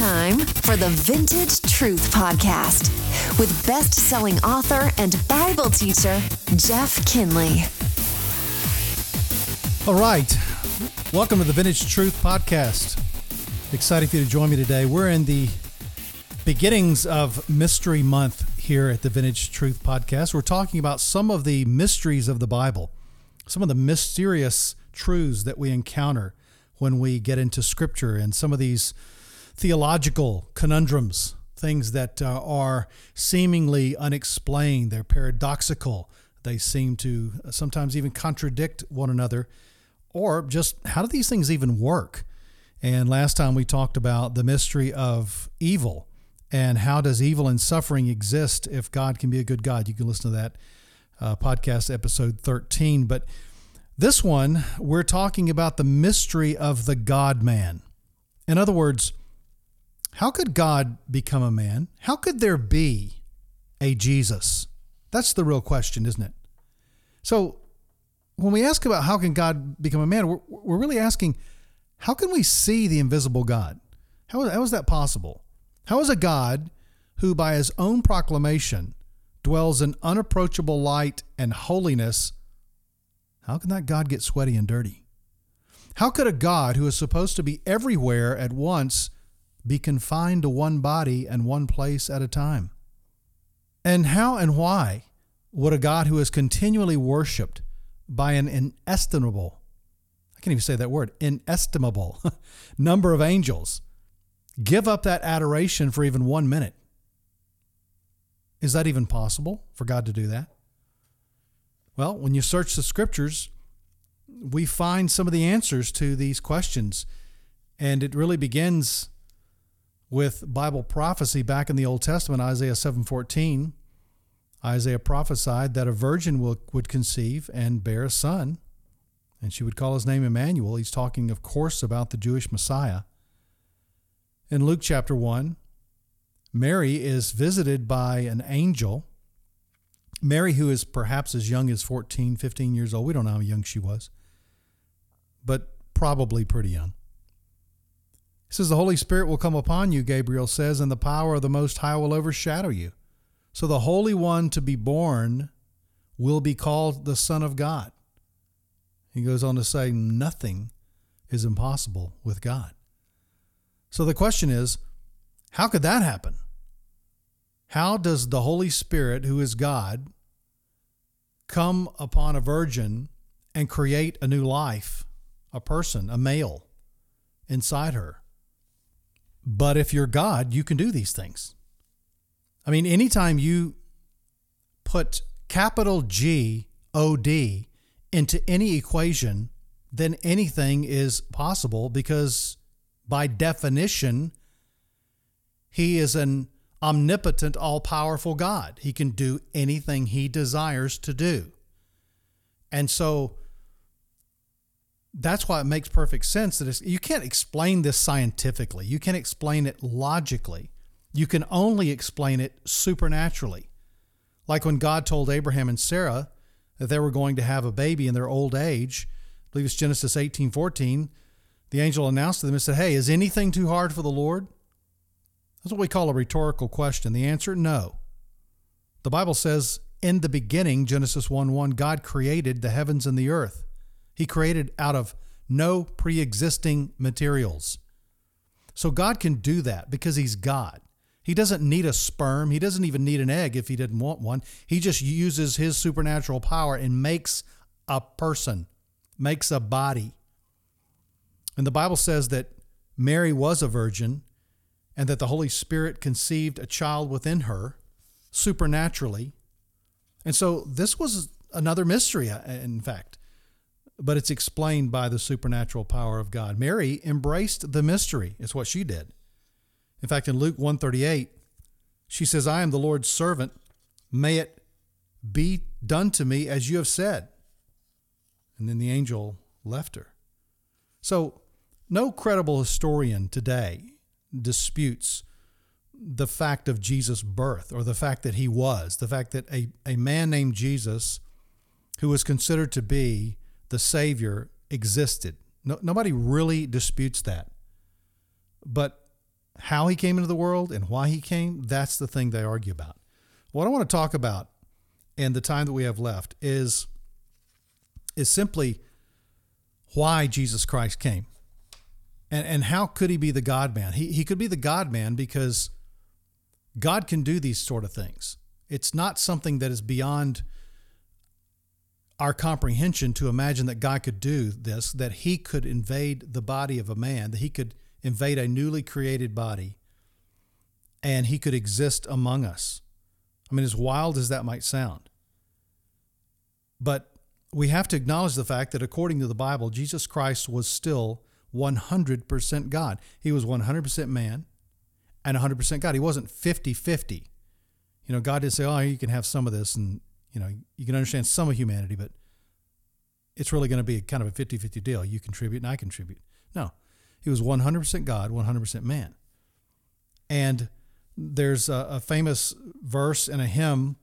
time for the Vintage Truth Podcast with best selling author and Bible teacher, Jeff Kinley. All right. Welcome to the Vintage Truth Podcast. Excited for you to join me today. We're in the beginnings of Mystery Month here at the Vintage Truth Podcast. We're talking about some of the mysteries of the Bible, some of the mysterious truths that we encounter when we get into Scripture and some of these theological conundrums, things that uh, are seemingly unexplained, they're paradoxical, they seem to sometimes even contradict one another, or just how do these things even work? And last time we talked about the mystery of evil and how does evil and suffering exist if God can be a good God. You can listen to that uh, podcast episode 13. But this one, we're talking about the mystery of the God man. In other words, how could God become a man? How could there be a Jesus? That's the real question, isn't it? So, when we ask about how can God become a man, we're, we're really asking, how can we see the invisible God? How, how is that possible? How is a God who, by his own proclamation, dwells in unapproachable light and holiness, how can that God get sweaty and dirty? How could a God who is supposed to be everywhere at once be confined to one body and one place at a time? And how and why would a God who is continually worshiped by an inestimable, I can't even say that word, inestimable number of angels give up that adoration for even one minute? Is that even possible for God to do that? Well, when you search the scriptures, we find some of the answers to these questions. And it really begins with Bible prophecy back in the Old Testament, Isaiah 7:14. Isaiah prophesied that a virgin will, would conceive and bear a son, and she would call his name Emmanuel. He's talking, of course, about the Jewish Messiah. In Luke chapter 1, Mary is visited by an angel. Mary, who is perhaps as young as 14, 15 years old, we don't know how young she was, but probably pretty young. Says, The Holy Spirit will come upon you, Gabriel says, and the power of the Most High will overshadow you. So the Holy One to be born will be called the Son of God. He goes on to say, Nothing is impossible with God. So the question is, how could that happen? How does the Holy Spirit, who is God, come upon a virgin and create a new life, a person, a male inside her? But if you're God, you can do these things. I mean, anytime you put capital G O D into any equation, then anything is possible because by definition, he is an omnipotent, all powerful God. He can do anything he desires to do. And so that's why it makes perfect sense that it's you can't explain this scientifically, you can't explain it logically. You can only explain it supernaturally. Like when God told Abraham and Sarah that they were going to have a baby in their old age, I believe it's Genesis 18 14 the angel announced to them and said, Hey, is anything too hard for the Lord? That's what we call a rhetorical question. The answer, no. The Bible says, in the beginning, Genesis 1 1, God created the heavens and the earth. He created out of no pre existing materials. So God can do that because He's God. He doesn't need a sperm. He doesn't even need an egg if He didn't want one. He just uses His supernatural power and makes a person, makes a body. And the Bible says that Mary was a virgin and that the Holy Spirit conceived a child within her supernaturally. And so this was another mystery, uh, in fact, but it's explained by the supernatural power of God. Mary embraced the mystery, It's what she did. In fact, in Luke 138, she says, I am the Lord's servant. May it be done to me as you have said. And then the angel left her. So no credible historian today disputes the fact of Jesus' birth or the fact that he was, the fact that a, a man named Jesus, who was considered to be the Savior, existed. No, nobody really disputes that. But how he came into the world and why he came, that's the thing they argue about. What I want to talk about in the time that we have left is is simply why Jesus Christ came. And and how could he be the God man? He he could be the God man because God can do these sort of things. It's not something that is beyond our comprehension to imagine that God could do this, that he could invade the body of a man, that he could invade a newly created body and he could exist among us. I mean, as wild as that might sound. But we have to acknowledge the fact that according to the Bible, Jesus Christ was still 100% God. He was 100% man and 100% God. He wasn't 50 50. You know, God didn't say, oh, you can have some of this and, you know, you can understand some of humanity, but it's really going to be kind of a 50 50 deal. You contribute and I contribute. No, he was 100% God, 100% man. And there's a, a famous verse in a hymn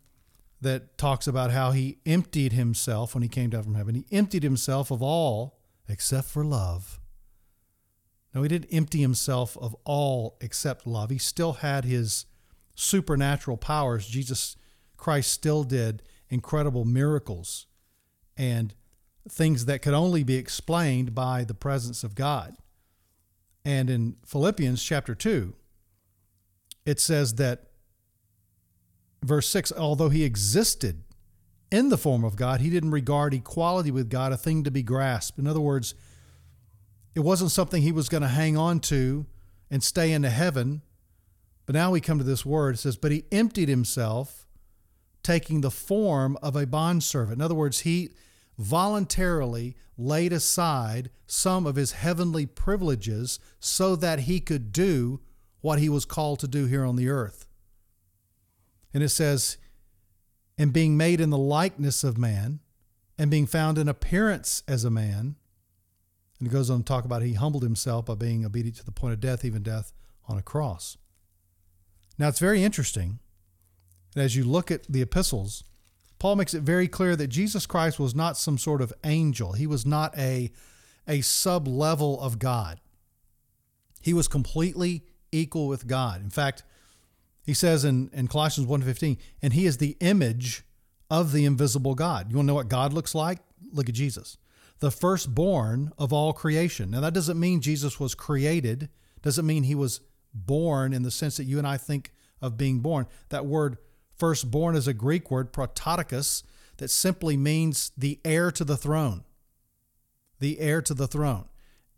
that talks about how he emptied himself when he came down from heaven. He emptied himself of all except for love. No, he didn't empty himself of all except love. He still had his supernatural powers. Jesus Christ still did incredible miracles and things that could only be explained by the presence of God. And in Philippians chapter 2, it says that, verse 6 although he existed in the form of God, he didn't regard equality with God a thing to be grasped. In other words, it wasn't something he was going to hang on to and stay into heaven. But now we come to this word. It says, But he emptied himself, taking the form of a bondservant. In other words, he voluntarily laid aside some of his heavenly privileges so that he could do what he was called to do here on the earth. And it says, and being made in the likeness of man, and being found in appearance as a man. And it goes on to talk about he humbled himself by being obedient to the point of death, even death on a cross. Now it's very interesting as you look at the epistles, Paul makes it very clear that Jesus Christ was not some sort of angel. He was not a, a sub level of God. He was completely equal with God. In fact, he says in, in Colossians 1.15, and he is the image of the invisible God. You want to know what God looks like? Look at Jesus. The firstborn of all creation. Now that doesn't mean Jesus was created, doesn't mean he was born in the sense that you and I think of being born. That word Firstborn is a Greek word, prototokos, that simply means the heir to the throne. The heir to the throne.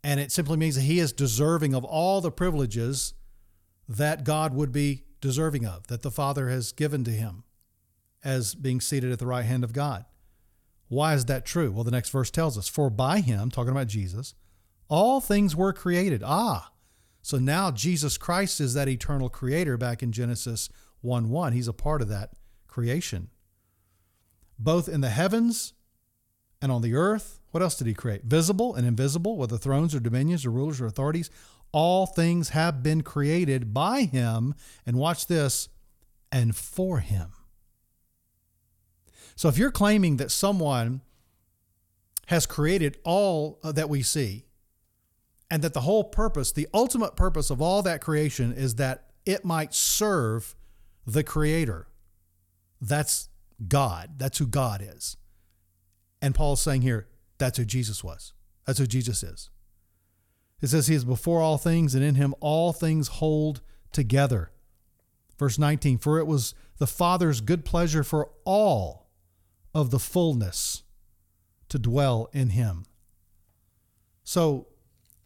And it simply means that he is deserving of all the privileges that God would be deserving of, that the Father has given to him as being seated at the right hand of God. Why is that true? Well, the next verse tells us, For by him, talking about Jesus, all things were created. Ah, so now Jesus Christ is that eternal creator back in Genesis 1 1. He's a part of that creation. Both in the heavens and on the earth. What else did he create? Visible and invisible, whether thrones or dominions or rulers or authorities. All things have been created by him. And watch this, and for him. So if you're claiming that someone has created all uh, that we see, and that the whole purpose, the ultimate purpose of all that creation is that it might serve the creator. That's God. That's who God is. And Paul's saying here, that's who Jesus was. That's who Jesus is. It says he is before all things, and in him all things hold together. Verse 19, for it was the Father's good pleasure for all of the fullness to dwell in him. So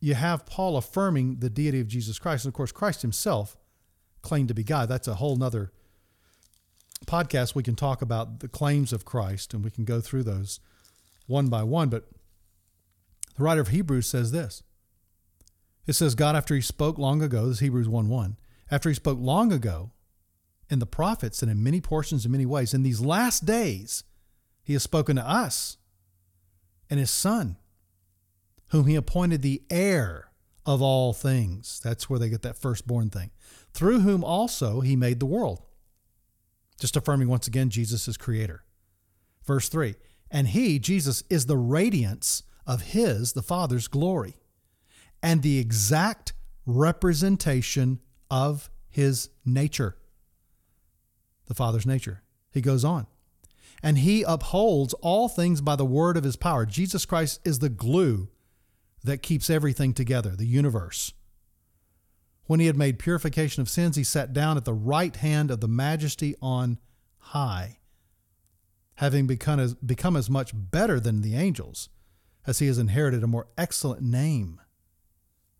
you have Paul affirming the deity of Jesus Christ. And of course, Christ himself claimed to be God. That's a whole nother podcast. We can talk about the claims of Christ and we can go through those one by one. But the writer of Hebrews says this it says, God, after he spoke long ago, this is Hebrews 1 1, after he spoke long ago in the prophets and in many portions in many ways, in these last days, he has spoken to us and his son, whom he appointed the heir of all things. That's where they get that firstborn thing through whom also he made the world. Just affirming once again Jesus is creator. Verse 3 And he, Jesus, is the radiance of his, the Father's glory, and the exact representation of his nature, the Father's nature. He goes on. And he upholds all things by the word of his power. Jesus Christ is the glue that keeps everything together, the universe. When he had made purification of sins, he sat down at the right hand of the majesty on high, having become as, become as much better than the angels, as he has inherited a more excellent name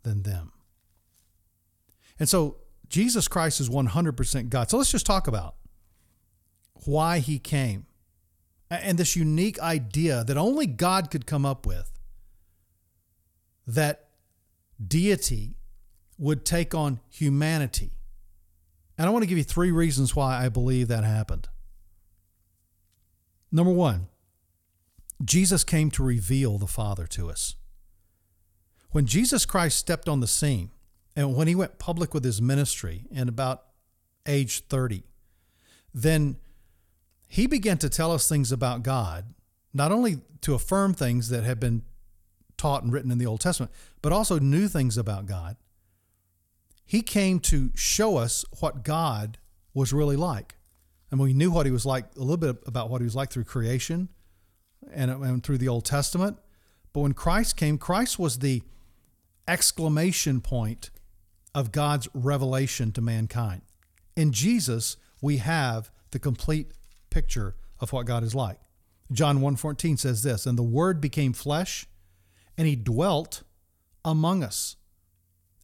than them. And so Jesus Christ is 100% God. So let's just talk about why he came and this unique idea that only God could come up with that deity would take on humanity. And I want to give you three reasons why I believe that happened. Number one, Jesus came to reveal the Father to us. When Jesus Christ stepped on the scene and when he went public with his ministry in about age 30, then he began to tell us things about God, not only to affirm things that had been taught and written in the Old Testament, but also new things about God. He came to show us what God was really like. And we knew what he was like, a little bit about what he was like through creation and, and through the Old Testament. But when Christ came, Christ was the exclamation point of God's revelation to mankind. In Jesus, we have the complete picture of what God is like. John 1:14 says this, and the word became flesh and he dwelt among us.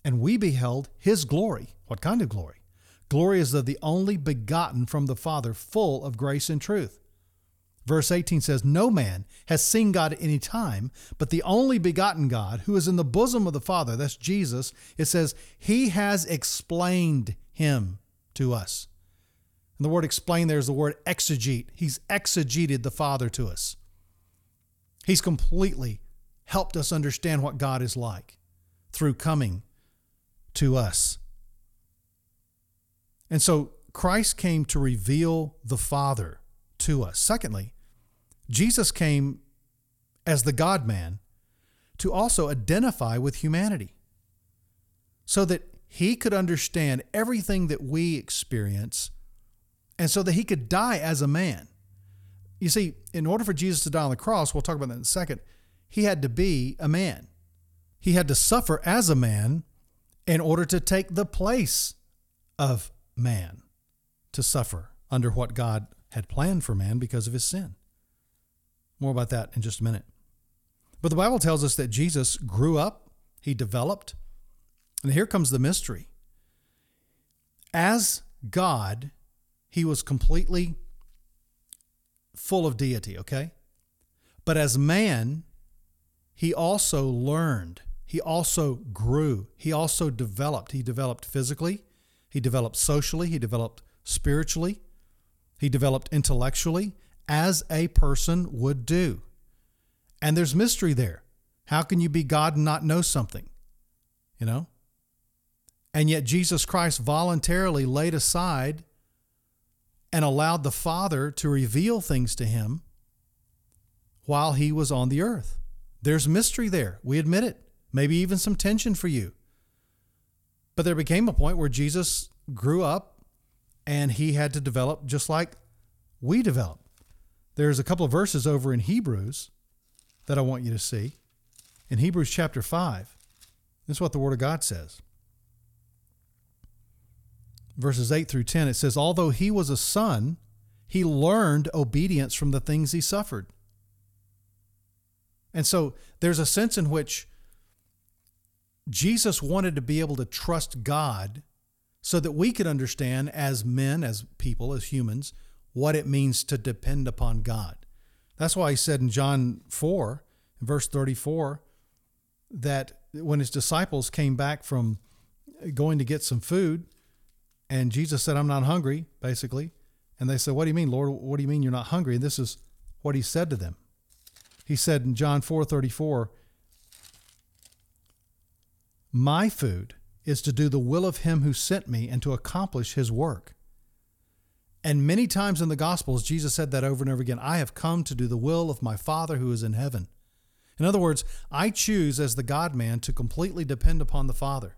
And we beheld his glory. What kind of glory? Glory is of the only begotten from the Father, full of grace and truth. Verse 18 says, No man has seen God at any time, but the only begotten God, who is in the bosom of the Father, that's Jesus, it says, He has explained him to us. And the word explain there is the word exegete. He's exegeted the Father to us. He's completely helped us understand what God is like through coming to us. And so Christ came to reveal the Father to us. Secondly, Jesus came as the God man to also identify with humanity so that he could understand everything that we experience and so that he could die as a man. You see, in order for Jesus to die on the cross, we'll talk about that in a second, he had to be a man. He had to suffer as a man in order to take the place of man to suffer under what God had planned for man because of his sin. More about that in just a minute. But the Bible tells us that Jesus grew up, he developed, and here comes the mystery. As God, he was completely full of deity, okay? But as man, he also learned. He also grew. He also developed. He developed physically. He developed socially. He developed spiritually. He developed intellectually, as a person would do. And there's mystery there. How can you be God and not know something? You know? And yet Jesus Christ voluntarily laid aside and allowed the Father to reveal things to him while he was on the earth. There's mystery there. We admit it. Maybe even some tension for you. But there became a point where Jesus grew up and he had to develop just like we develop. There's a couple of verses over in Hebrews that I want you to see. In Hebrews chapter 5, this is what the Word of God says. Verses 8 through 10, it says, Although he was a son, he learned obedience from the things he suffered. And so there's a sense in which Jesus wanted to be able to trust God so that we could understand as men, as people, as humans, what it means to depend upon God. That's why he said in John 4, verse 34, that when his disciples came back from going to get some food, and Jesus said, I'm not hungry, basically. And they said, What do you mean, Lord? What do you mean you're not hungry? And this is what he said to them. He said in John 4:34, "My food is to do the will of him who sent me and to accomplish his work." And many times in the Gospels, Jesus said that over and over again I have come to do the will of my Father who is in heaven. In other words, I choose as the God man to completely depend upon the Father.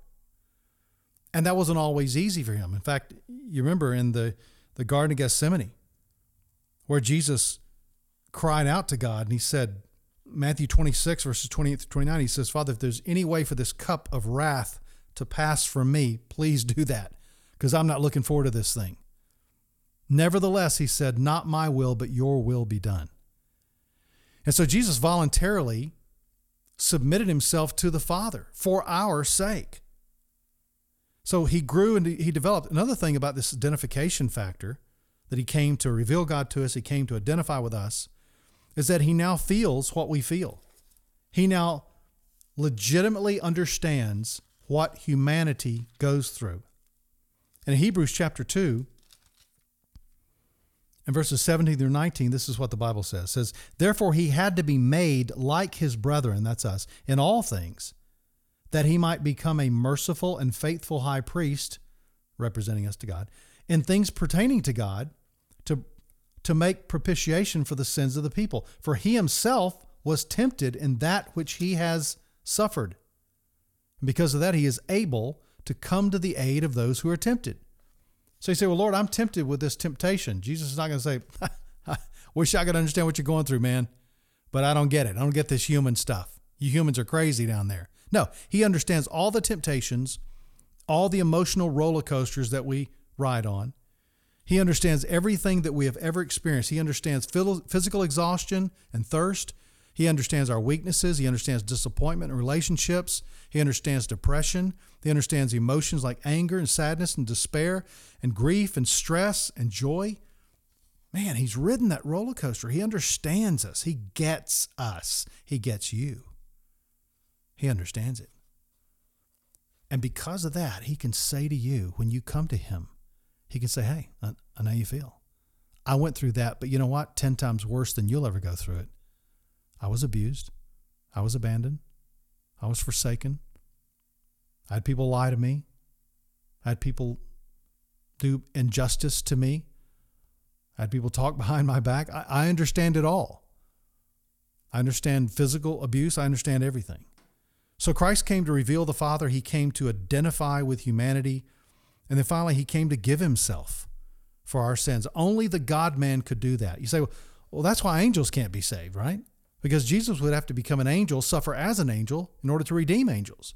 And that wasn't always easy for him. In fact, you remember in the, the Garden of Gethsemane, where Jesus cried out to God and he said, Matthew 26, verses 28 to 29, he says, Father, if there's any way for this cup of wrath to pass from me, please do that, because I'm not looking forward to this thing. Nevertheless, he said, Not my will, but your will be done. And so Jesus voluntarily submitted himself to the Father for our sake. So he grew and he developed. Another thing about this identification factor that he came to reveal God to us, he came to identify with us, is that he now feels what we feel. He now legitimately understands what humanity goes through. In Hebrews chapter 2, in verses 17 through 19, this is what the Bible says. It says, Therefore he had to be made like his brethren, that's us, in all things, that he might become a merciful and faithful high priest, representing us to God, in things pertaining to God, to, to make propitiation for the sins of the people. For he himself was tempted in that which he has suffered. And because of that, he is able to come to the aid of those who are tempted. So you say, Well, Lord, I'm tempted with this temptation. Jesus is not going to say, I wish I could understand what you're going through, man, but I don't get it. I don't get this human stuff. You humans are crazy down there. No, he understands all the temptations, all the emotional roller coasters that we ride on. He understands everything that we have ever experienced. He understands physical exhaustion and thirst. He understands our weaknesses. He understands disappointment in relationships. He understands depression. He understands emotions like anger and sadness and despair and grief and stress and joy. Man, he's ridden that roller coaster. He understands us. He gets us. He gets you. He understands it. And because of that, he can say to you, when you come to him, he can say, Hey, I, I know you feel. I went through that, but you know what? 10 times worse than you'll ever go through it. I was abused. I was abandoned. I was forsaken. I had people lie to me. I had people do injustice to me. I had people talk behind my back. I, I understand it all. I understand physical abuse. I understand everything. So Christ came to reveal the Father. He came to identify with humanity. And then finally, he came to give himself for our sins. Only the God man could do that. You say, well, well, that's why angels can't be saved, right? because Jesus would have to become an angel, suffer as an angel in order to redeem angels.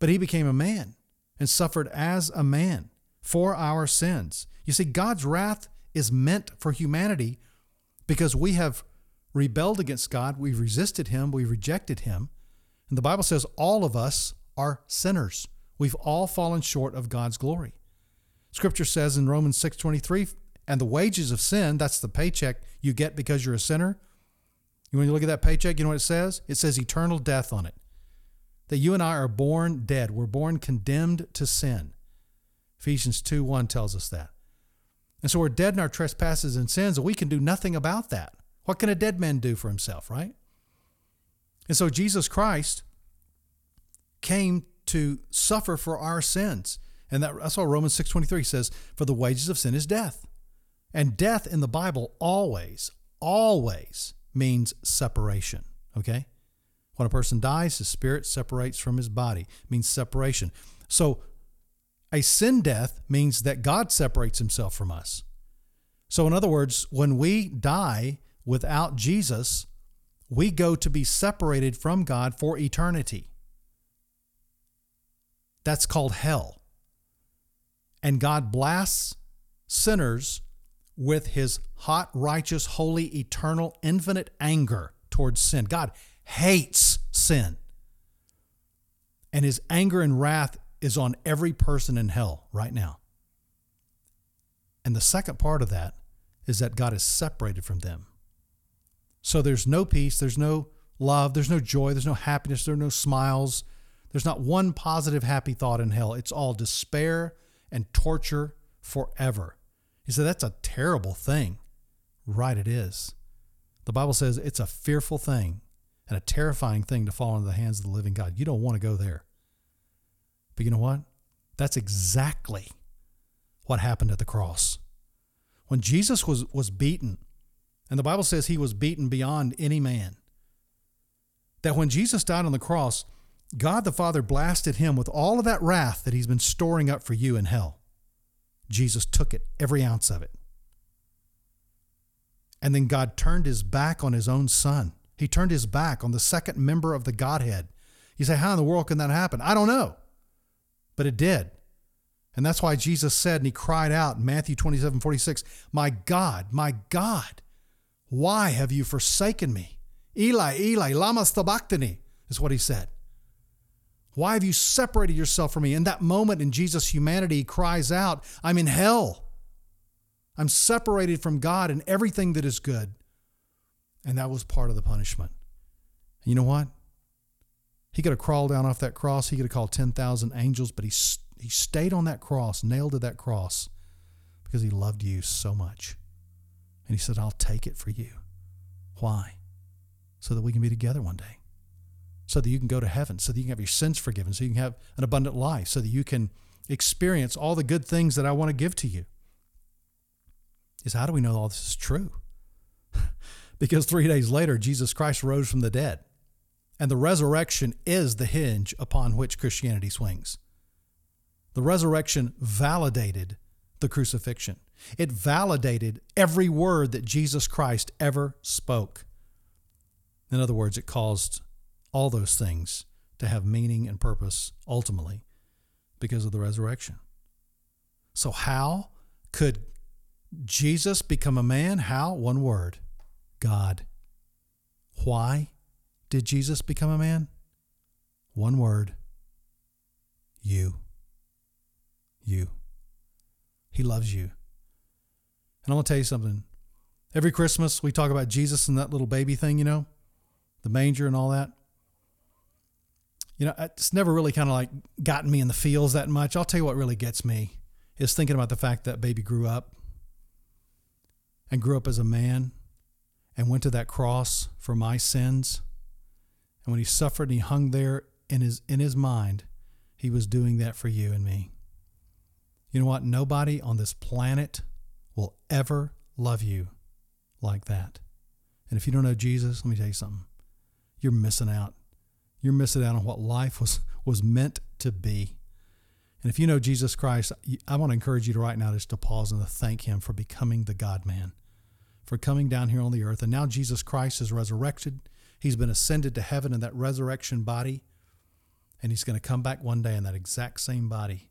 But he became a man and suffered as a man for our sins. You see, God's wrath is meant for humanity because we have rebelled against God, we've resisted him, we've rejected him. And the Bible says all of us are sinners. We've all fallen short of God's glory. Scripture says in Romans 6:23, and the wages of sin, that's the paycheck you get because you're a sinner, You when you look at that paycheck, you know what it says? It says eternal death on it. That you and I are born dead. We're born condemned to sin. Ephesians 2 1 tells us that. And so we're dead in our trespasses and sins, and we can do nothing about that. What can a dead man do for himself, right? And so Jesus Christ came to suffer for our sins. And that, that's what Romans 6.23 says, for the wages of sin is death. And death in the Bible always, always means separation. Okay? When a person dies, his spirit separates from his body, it means separation. So a sin death means that God separates himself from us. So, in other words, when we die without Jesus, we go to be separated from God for eternity. That's called hell. And God blasts sinners with his hot, righteous, holy, eternal, infinite anger towards sin. God hates sin. And his anger and wrath is on every person in hell right now. And the second part of that is that God is separated from them. So there's no peace, there's no love, there's no joy, there's no happiness, there are no smiles. There's not one positive, happy thought in hell. It's all despair and torture forever. He said, That's a terrible thing. Right, it is. The Bible says it's a fearful thing and a terrifying thing to fall into the hands of the living God. You don't want to go there. But you know what? That's exactly what happened at the cross. When Jesus was, was beaten, and the Bible says he was beaten beyond any man, that when Jesus died on the cross, God the Father blasted him with all of that wrath that he's been storing up for you in hell. Jesus took it, every ounce of it. And then God turned his back on his own son. He turned his back on the second member of the Godhead. You say, How in the world can that happen? I don't know. But it did. And that's why Jesus said, and he cried out in Matthew 27 46, My God, my God, why have you forsaken me? Eli, Eli, lama sabachthani, is what he said. Why have you separated yourself from me? In that moment in Jesus' humanity, cries out, I'm in hell. I'm separated from God and everything that is good. And that was part of the punishment. And you know what? He could have crawled down off that cross. He could have called 10,000 angels, but he, he stayed on that cross, nailed to that cross, because he loved you so much. And he said, I'll take it for you. Why? So that we can be together one day. So that you can go to heaven, so that you can have your sins forgiven, so you can have an abundant life, so that you can experience all the good things that I want to give to you is how do we know all this is true? because three days later, Jesus Christ rose from the dead. And the resurrection is the hinge upon which Christianity swings. The resurrection validated the crucifixion, it validated every word that Jesus Christ ever spoke. In other words, it caused all those things to have meaning and purpose ultimately because of the resurrection. So, how could Jesus become a man? How? One word God. Why did Jesus become a man? One word you. You. He loves you. And I want to tell you something. Every Christmas, we talk about Jesus and that little baby thing, you know, the manger and all that. You know, it's never really kind of like gotten me in the feels that much. I'll tell you what really gets me is thinking about the fact that baby grew up and grew up as a man and went to that cross for my sins. And when he suffered and he hung there in his in his mind, he was doing that for you and me. You know what? Nobody on this planet will ever love you like that. And if you don't know Jesus, let me tell you something. You're missing out. You're missing out on what life was was meant to be. And if you know Jesus Christ, I want to encourage you to right now just to pause and to thank Him for becoming the God man, for coming down here on the earth. And now Jesus Christ is resurrected. He's been ascended to heaven in that resurrection body. And He's going to come back one day in that exact same body.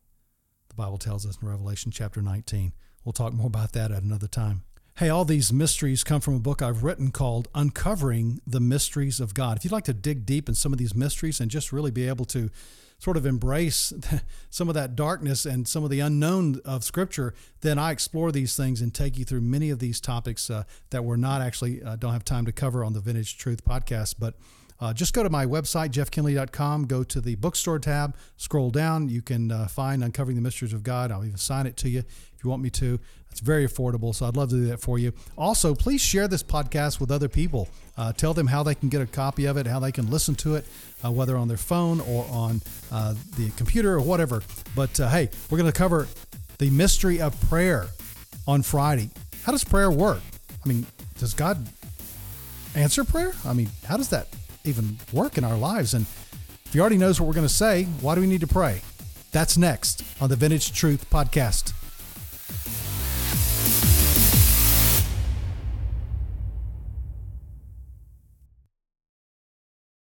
The Bible tells us in Revelation chapter 19. We'll talk more about that at another time. Hey, all these mysteries come from a book I've written called Uncovering the Mysteries of God. If you'd like to dig deep in some of these mysteries and just really be able to sort of embrace some of that darkness and some of the unknown of Scripture, then I explore these things and take you through many of these topics uh, that we're not actually uh, don't have time to cover on the Vintage Truth podcast. But uh, just go to my website, jeffkinley.com, go to the bookstore tab, scroll down. You can uh, find Uncovering the Mysteries of God. I'll even sign it to you if you want me to. It's very affordable, so I'd love to do that for you. Also, please share this podcast with other people. Uh, tell them how they can get a copy of it, how they can listen to it, uh, whether on their phone or on uh, the computer or whatever. But uh, hey, we're going to cover the mystery of prayer on Friday. How does prayer work? I mean, does God answer prayer? I mean, how does that even work in our lives? And if he already knows what we're going to say, why do we need to pray? That's next on the Vintage Truth Podcast.